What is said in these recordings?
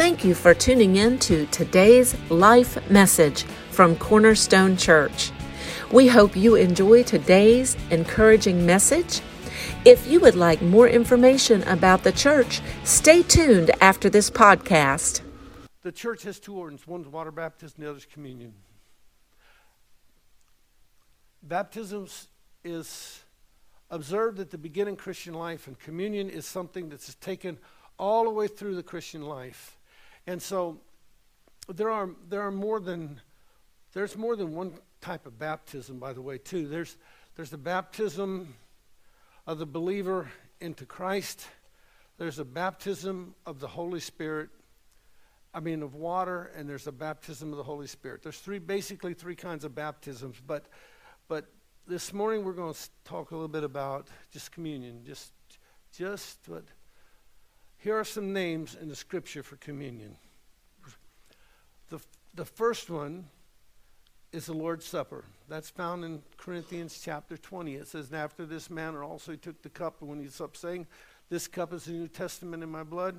Thank you for tuning in to today's life message from Cornerstone Church. We hope you enjoy today's encouraging message. If you would like more information about the church, stay tuned after this podcast. The church has two ordinances one's water baptism, the other's communion. Baptism is observed at the beginning Christian life, and communion is something that's taken all the way through the Christian life. And so there are there are more than there's more than one type of baptism, by the way, too. There's there's the baptism of the believer into Christ. There's a baptism of the Holy Spirit. I mean of water, and there's a baptism of the Holy Spirit. There's three basically three kinds of baptisms, but but this morning we're going to talk a little bit about just communion, just just what here are some names in the scripture for communion. The, the first one is the Lord's Supper. That's found in Corinthians chapter 20. It says, And after this manner also he took the cup, and when he's up saying, This cup is the New Testament in my blood.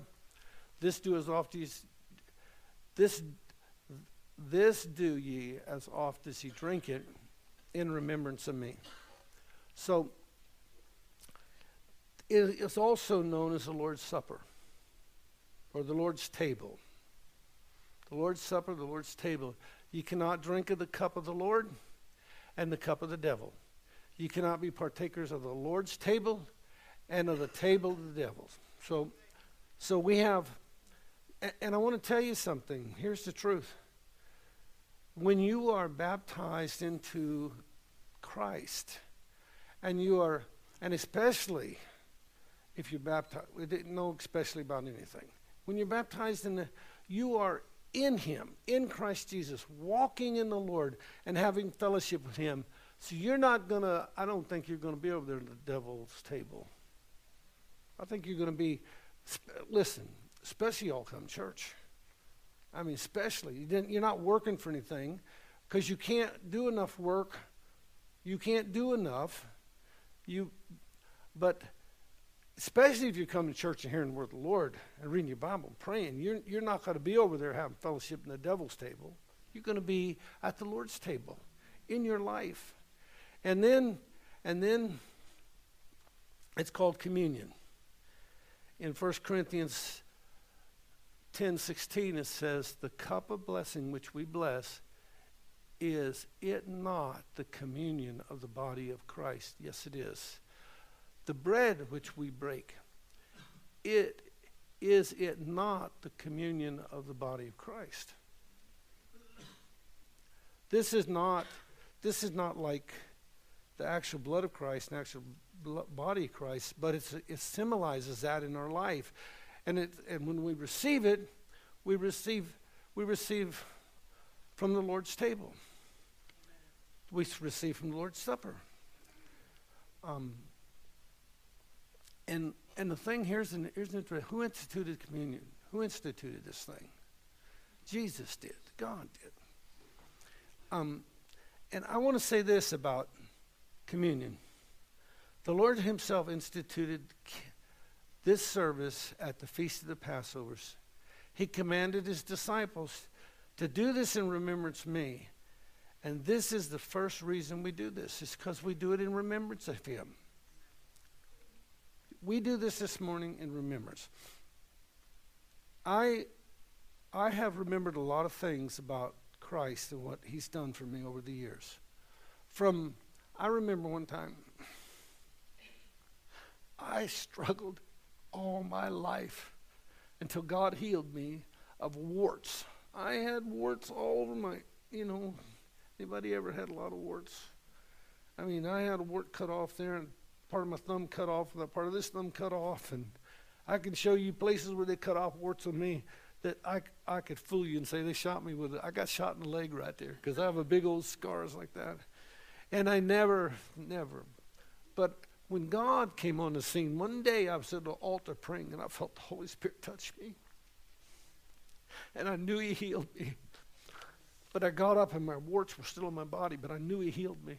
This do as oft as this this do ye as oft as ye drink it in remembrance of me. So it is also known as the Lord's Supper or the Lord's table. The Lord's Supper, the Lord's table. You cannot drink of the cup of the Lord and the cup of the devil. You cannot be partakers of the Lord's table and of the table of the devil. So, so we have, and I want to tell you something. Here's the truth. When you are baptized into Christ, and you are, and especially if you're baptized, we didn't know especially about anything. When you're baptized in the, you are in Him, in Christ Jesus, walking in the Lord and having fellowship with Him. So you're not going to, I don't think you're going to be over there at the devil's table. I think you're going to be, listen, especially y'all come church. I mean, especially. You're not working for anything because you can't do enough work. You can't do enough. You, but especially if you come to church and hearing the word of the Lord and reading your Bible and praying, you're, you're not going to be over there having fellowship in the devil's table. You're going to be at the Lord's table in your life. And then, and then it's called communion. In 1 Corinthians 10 16, it says, The cup of blessing which we bless, is it not the communion of the body of Christ? Yes, it is the bread which we break, it is it not the communion of the body of Christ? This is not this is not like the actual blood of Christ and actual body of Christ, but it symbolizes that in our life. And, it, and when we receive it, we receive, we receive from the Lord's table. We receive from the Lord's Supper. Um, and and the thing here's an, here's an interesting who instituted communion? Who instituted this thing? Jesus did. God did. Um, and I want to say this about communion. The Lord Himself instituted this service at the Feast of the Passovers. He commanded His disciples to do this in remembrance of me. And this is the first reason we do this, is because we do it in remembrance of Him we do this this morning in remembrance. I, I have remembered a lot of things about Christ and what He's done for me over the years. From, I remember one time, I struggled all my life until God healed me of warts. I had warts all over my, you know, anybody ever had a lot of warts? I mean, I had a wart cut off there and part of my thumb cut off, that part of this thumb cut off, and I can show you places where they cut off warts on me that I, I could fool you and say they shot me with it. I got shot in the leg right there because I have a big old scars like that. And I never, never. But when God came on the scene, one day I was at the altar praying and I felt the Holy Spirit touch me. And I knew He healed me. But I got up and my warts were still on my body, but I knew He healed me.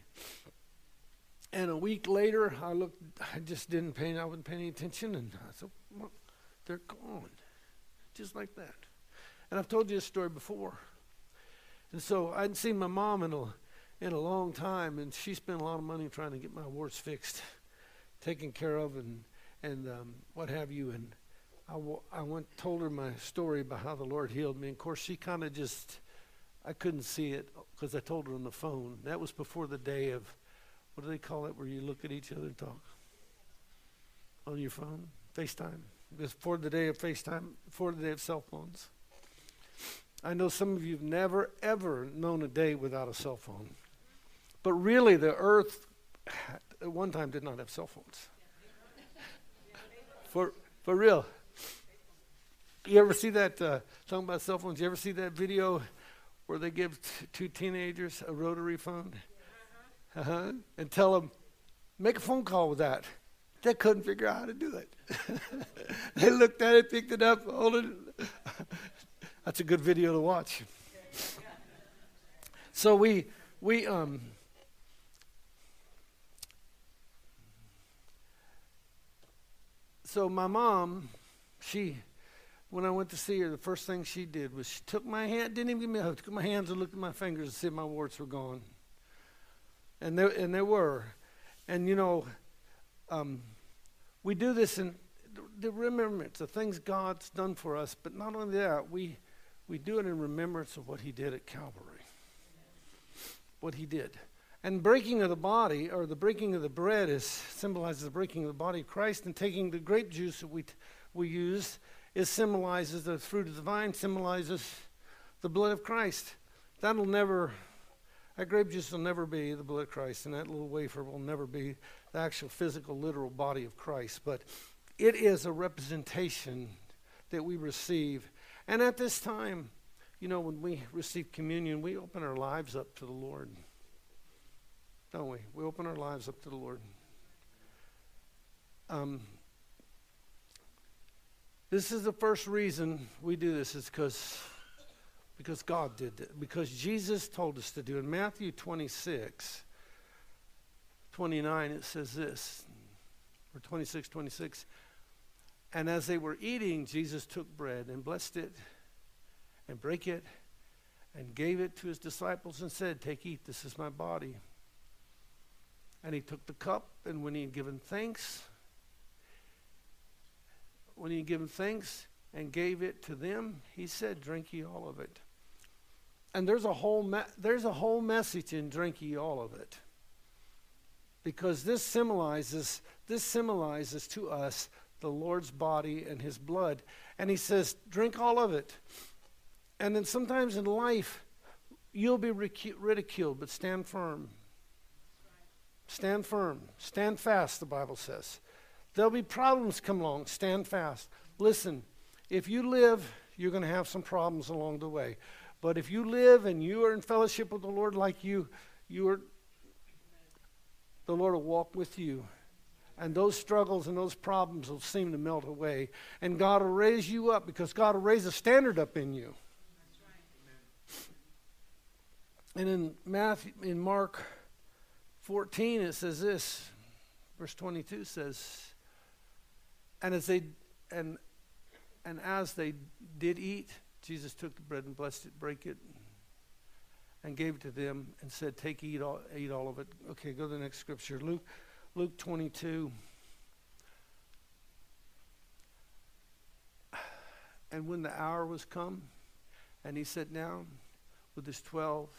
And a week later, I looked, I just didn't pay, I wasn't paying any attention, and I said, well, they're gone. Just like that. And I've told you this story before. And so I hadn't seen my mom in a, in a long time, and she spent a lot of money trying to get my warts fixed, taken care of, and, and um, what have you. And I, w- I went told her my story about how the Lord healed me. And of course, she kind of just, I couldn't see it because I told her on the phone. That was before the day of, what do they call it, where you look at each other and talk? On your phone? FaceTime. Before the day of FaceTime, before the day of cell phones. I know some of you have never, ever known a day without a cell phone. But really, the earth at one time did not have cell phones. for, for real. You ever see that, uh, talking about cell phones, you ever see that video where they give t- two teenagers a rotary phone? Uh-huh. And tell them, make a phone call with that. They couldn't figure out how to do it. they looked at it, picked it up, hold it. That's a good video to watch. So we we um so my mom, she when I went to see her, the first thing she did was she took my hand, didn't even give me a hug, took my hands and looked at my fingers to see if my warts were gone. And they, and they were. And you know, um, we do this in the remembrance of things God's done for us, but not only that, we, we do it in remembrance of what He did at Calvary. What He did. And breaking of the body, or the breaking of the bread, is symbolizes the breaking of the body of Christ, and taking the grape juice that we, we use is symbolizes the fruit of the vine, symbolizes the blood of Christ. That'll never, that grape juice will never be the blood of Christ, and that little wafer will never be the actual physical, literal body of Christ. But it is a representation that we receive. And at this time, you know, when we receive communion, we open our lives up to the Lord. Don't we? We open our lives up to the Lord. Um, this is the first reason we do this is because because God did it. Because Jesus told us to do. In Matthew 26, 29, it says this, or 26, 26. And as they were eating, Jesus took bread and blessed it and break it and gave it to his disciples and said, Take, eat, this is my body. And he took the cup, and when he had given thanks, when he had given thanks and gave it to them, he said, Drink ye all of it. And there's a whole me- there's a whole message in drink ye all of it. Because this symbolizes this symbolizes to us the Lord's body and his blood. And he says, drink all of it. And then sometimes in life, you'll be ridiculed, but stand firm. Stand firm. Stand fast, the Bible says. There'll be problems come along. Stand fast. Listen, if you live, you're going to have some problems along the way. But if you live and you are in fellowship with the Lord like you, you are, the Lord will walk with you. And those struggles and those problems will seem to melt away. And God will raise you up because God will raise a standard up in you. And in Matthew, in Mark 14, it says this. Verse 22 says, and as they and and as they did eat, Jesus took the bread and blessed it, break it, and gave it to them, and said, "Take, eat all, eat all of it." Okay, go to the next scripture, Luke, Luke 22. And when the hour was come, and he sat down with his twelve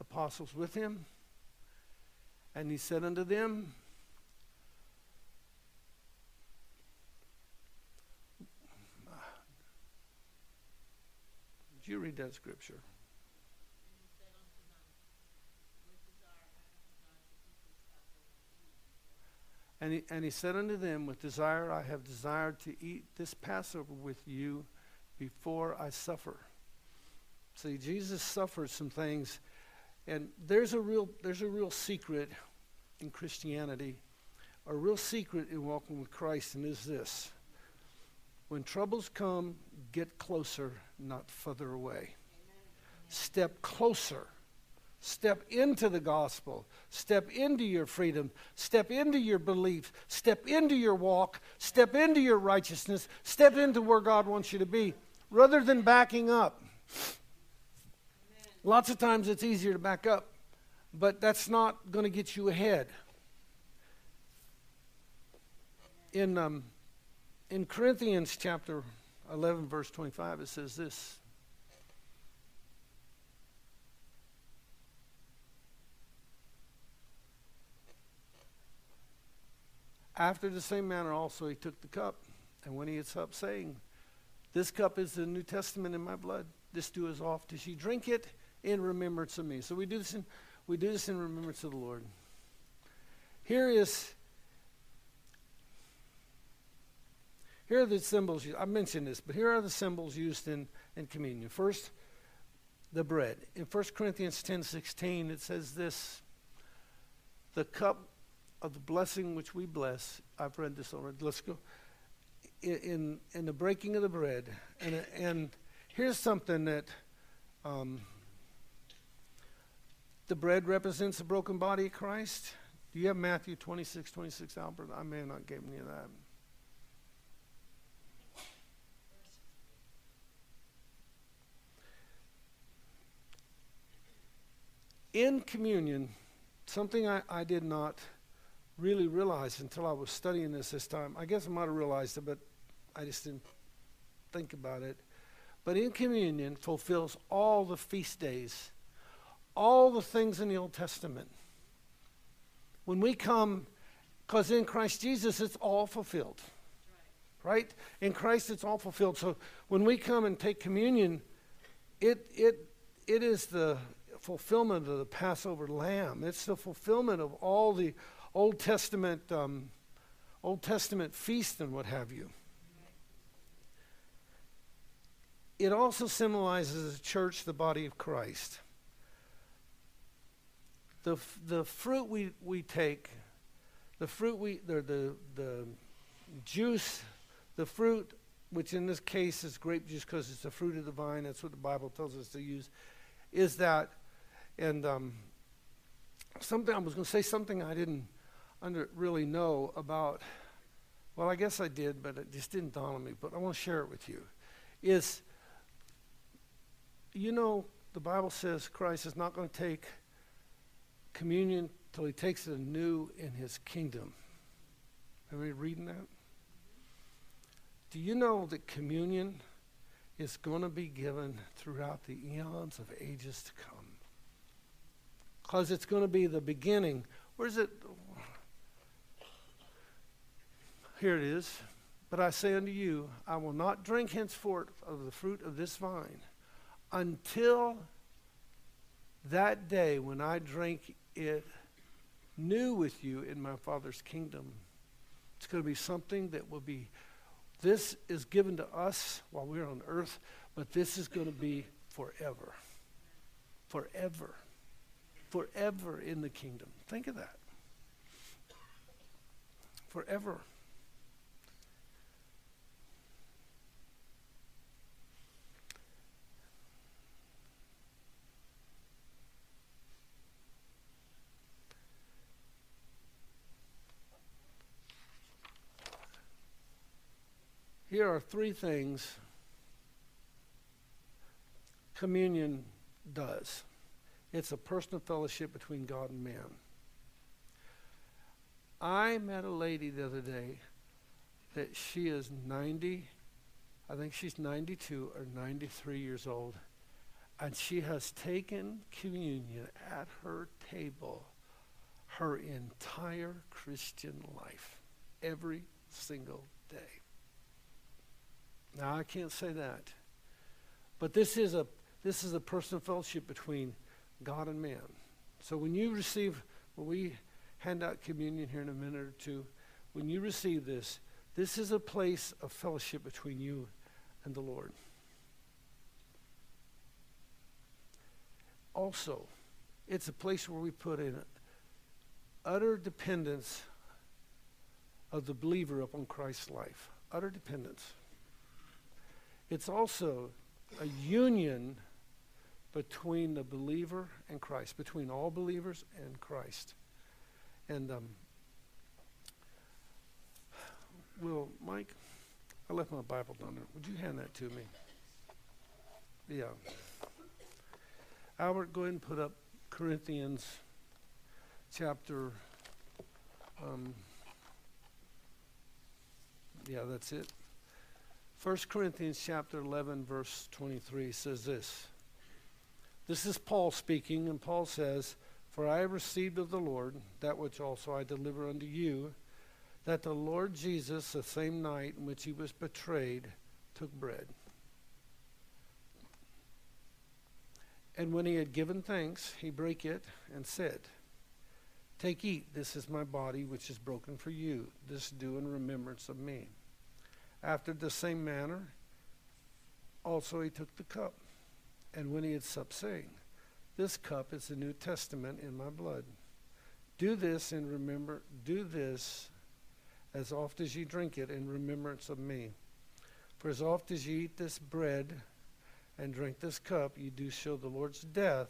apostles with him, and he said unto them, read that scripture? And he, and he said unto them, With desire I have desired to eat this Passover with you before I suffer. See, Jesus suffered some things, and there's a real there's a real secret in Christianity, a real secret in walking with Christ, and is this. When troubles come, get closer, not further away. Step closer Step into the gospel. Step into your freedom. Step into your belief. Step into your walk. Step into your righteousness. Step into where God wants you to be. rather than backing up. Lots of times it's easier to back up, but that's not going to get you ahead. In, um, in Corinthians chapter 11, verse 25, it says this After the same manner also he took the cup, and when he had supped, saying, This cup is the New Testament in my blood. This do as oft as ye drink it in remembrance of me. So we do this in we do this in remembrance of the Lord. Here is here are the symbols. I mentioned this, but here are the symbols used in, in communion. First, the bread. In 1 Corinthians 10 16, it says this The cup of the blessing which we bless. I've read this already. Let's go. In, in the breaking of the bread. And, and here's something that um, the bread represents the broken body of Christ. Do you have Matthew 26, 26, Albert? I may not given you that. In communion, something I, I did not really realize until I was studying this this time. I guess I might have realized it, but I just didn't think about it. But in communion fulfills all the feast days, all the things in the Old Testament. When we come, because in Christ Jesus it's all fulfilled. Right? In Christ it's all fulfilled. So when we come and take communion, it it it is the fulfillment of the Passover lamb. It's the fulfillment of all the Old Testament, um, Old Testament feast and what have you. It also symbolizes the church, the body of Christ. The, the fruit we, we take, the fruit we, the, the, the juice, the fruit, which in this case is grape juice because it's the fruit of the vine, that's what the Bible tells us to use, is that, and um, something, I was going to say something I didn't under, really know about, well, I guess I did, but it just didn't dawn on me, but I want to share it with you, is, you know, the Bible says Christ is not going to take communion till he takes it anew in his kingdom. Are we reading that? Do you know that communion is going to be given throughout the eons of ages to come? Because it's going to be the beginning. Where's it? Here it is. But I say unto you, I will not drink henceforth of the fruit of this vine until that day when I drink it new with you in my Father's kingdom. It's going to be something that will be, this is given to us while we're on earth, but this is going to be forever. Forever. Forever in the kingdom. Think of that. Forever. Here are three things communion does it's a personal fellowship between God and man. I met a lady the other day that she is 90, I think she's 92 or 93 years old, and she has taken communion at her table her entire Christian life, every single day. Now I can't say that. But this is a this is a personal fellowship between God and man. So when you receive when we hand out communion here in a minute or two, when you receive this, this is a place of fellowship between you and the Lord. Also, it's a place where we put in utter dependence of the believer upon Christ's life. Utter dependence. It's also a union between the believer and Christ, between all believers and Christ. And um, Will, Mike, I left my Bible down there. Would you hand that to me? Yeah. Albert, go ahead and put up Corinthians chapter. Um, yeah, that's it. 1 Corinthians chapter 11, verse 23 says this. This is Paul speaking, and Paul says, For I have received of the Lord that which also I deliver unto you, that the Lord Jesus, the same night in which he was betrayed, took bread. And when he had given thanks, he brake it and said, Take, eat, this is my body, which is broken for you. This do in remembrance of me. After the same manner, also he took the cup. And when he had supped, saying, This cup is the New Testament in my blood. Do this and remember, do this as oft as ye drink it in remembrance of me. For as oft as ye eat this bread and drink this cup, ye do show the Lord's death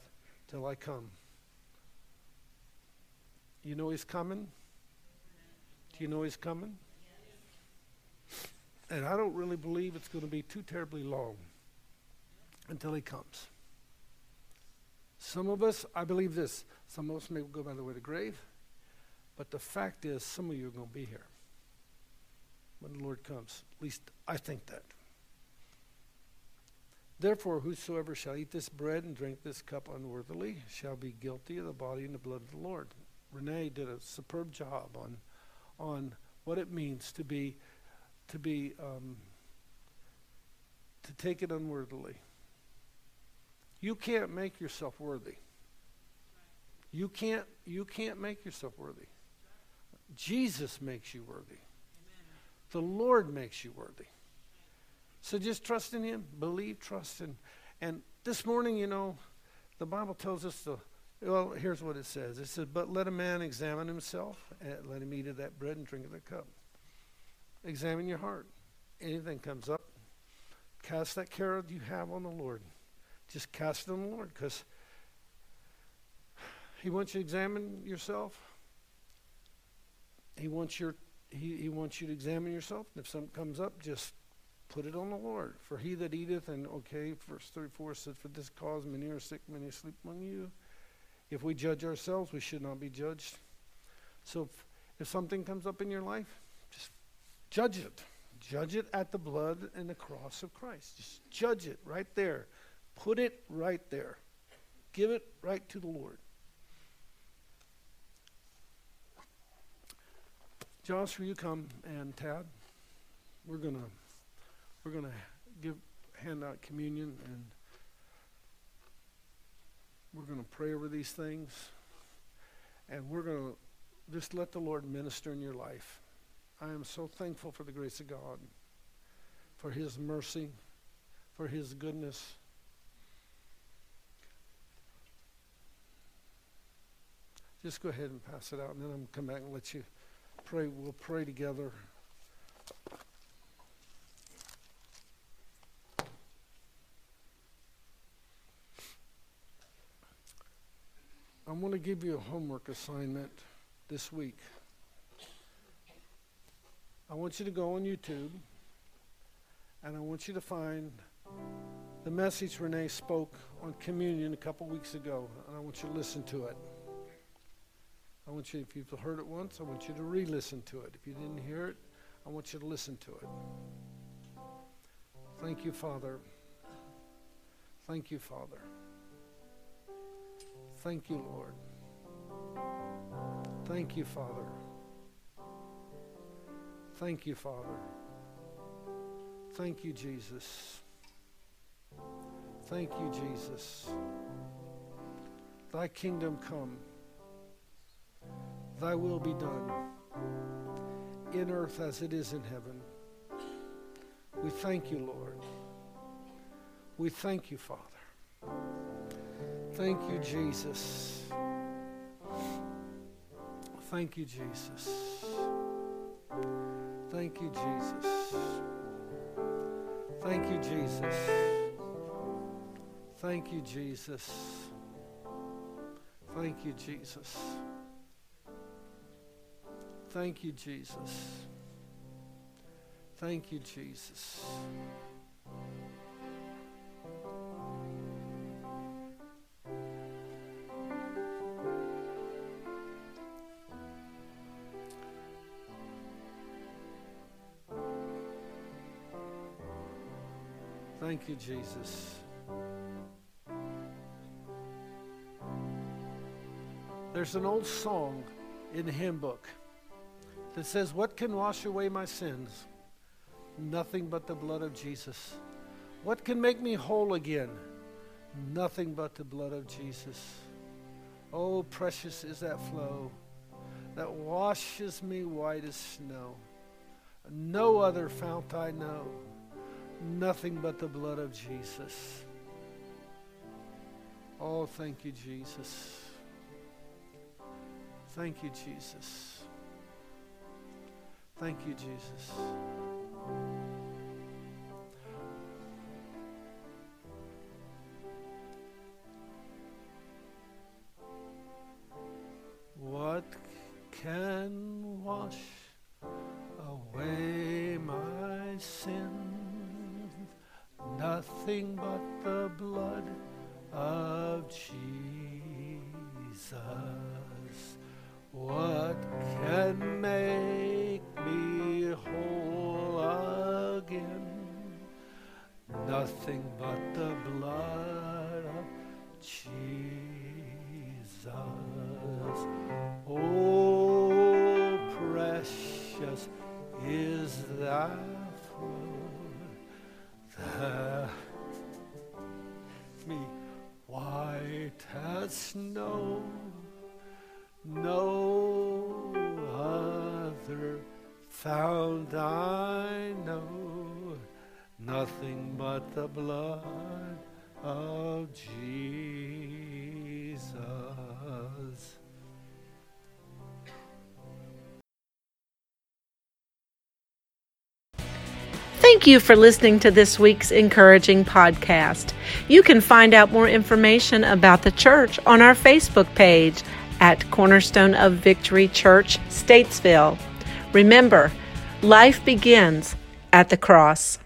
till I come. You know he's coming? Do you know he's coming? And I don't really believe it's going to be too terribly long until he comes. Some of us, I believe this, some of us may go by the way the grave, but the fact is, some of you are going to be here when the Lord comes. At least I think that. Therefore, whosoever shall eat this bread and drink this cup unworthily shall be guilty of the body and the blood of the Lord. Renee did a superb job on, on what it means to be, to be, um, to take it unworthily. You can't make yourself worthy. You can't, you can't make yourself worthy. Jesus makes you worthy. The Lord makes you worthy. So just trust in Him, believe, trust in. And this morning, you know, the Bible tells us to. Well, here's what it says. It says, "But let a man examine himself, and let him eat of that bread and drink of that cup. Examine your heart. Anything comes up, cast that care you have on the Lord. Just cast it on the Lord, because He wants you to examine yourself. He wants your he, he wants you to examine yourself. And if something comes up, just put it on the Lord. For he that eateth, and okay, verse 34 says, For this cause many are sick, many sleep among you. If we judge ourselves, we should not be judged. So if, if something comes up in your life, just judge it. Judge it at the blood and the cross of Christ. Just judge it right there. Put it right there. Give it right to the Lord. Josh, will you come and Tad? We're gonna we're gonna give hand out communion and we're gonna pray over these things and we're gonna just let the Lord minister in your life. I am so thankful for the grace of God, for His mercy, for His goodness. Just go ahead and pass it out, and then I'm going to come back and let you pray, we'll pray together. I want to give you a homework assignment this week. I want you to go on YouTube and I want you to find the message Renee spoke on communion a couple weeks ago, and I want you to listen to it. I want you, if you've heard it once, I want you to re listen to it. If you didn't hear it, I want you to listen to it. Thank you, Father. Thank you, Father. Thank you, Lord. Thank you, Father. Thank you, Father. Thank you, Jesus. Thank you, Jesus. Thy kingdom come. Thy will be done in earth as it is in heaven. We thank you, Lord. We thank you, Father. Thank you, Jesus. Thank you, Jesus. Thank you, Jesus. Thank you, Jesus. Thank you, Jesus. Thank you, Jesus. Thank you, Jesus. Thank you, Jesus. Thank you, Jesus. There's an old song in the hymn book that says, What can wash away my sins? Nothing but the blood of Jesus. What can make me whole again? Nothing but the blood of Jesus. Oh, precious is that flow that washes me white as snow. No other fount I know, nothing but the blood of Jesus. Oh, thank you, Jesus. Thank you, Jesus. Thank you, Jesus. What can wash away my sins? Nothing but the blood of Jesus. Found I know, nothing but the blood of Jesus. Thank you for listening to this week's encouraging podcast. You can find out more information about the church on our Facebook page at Cornerstone of Victory Church, Statesville. Remember, life begins at the cross.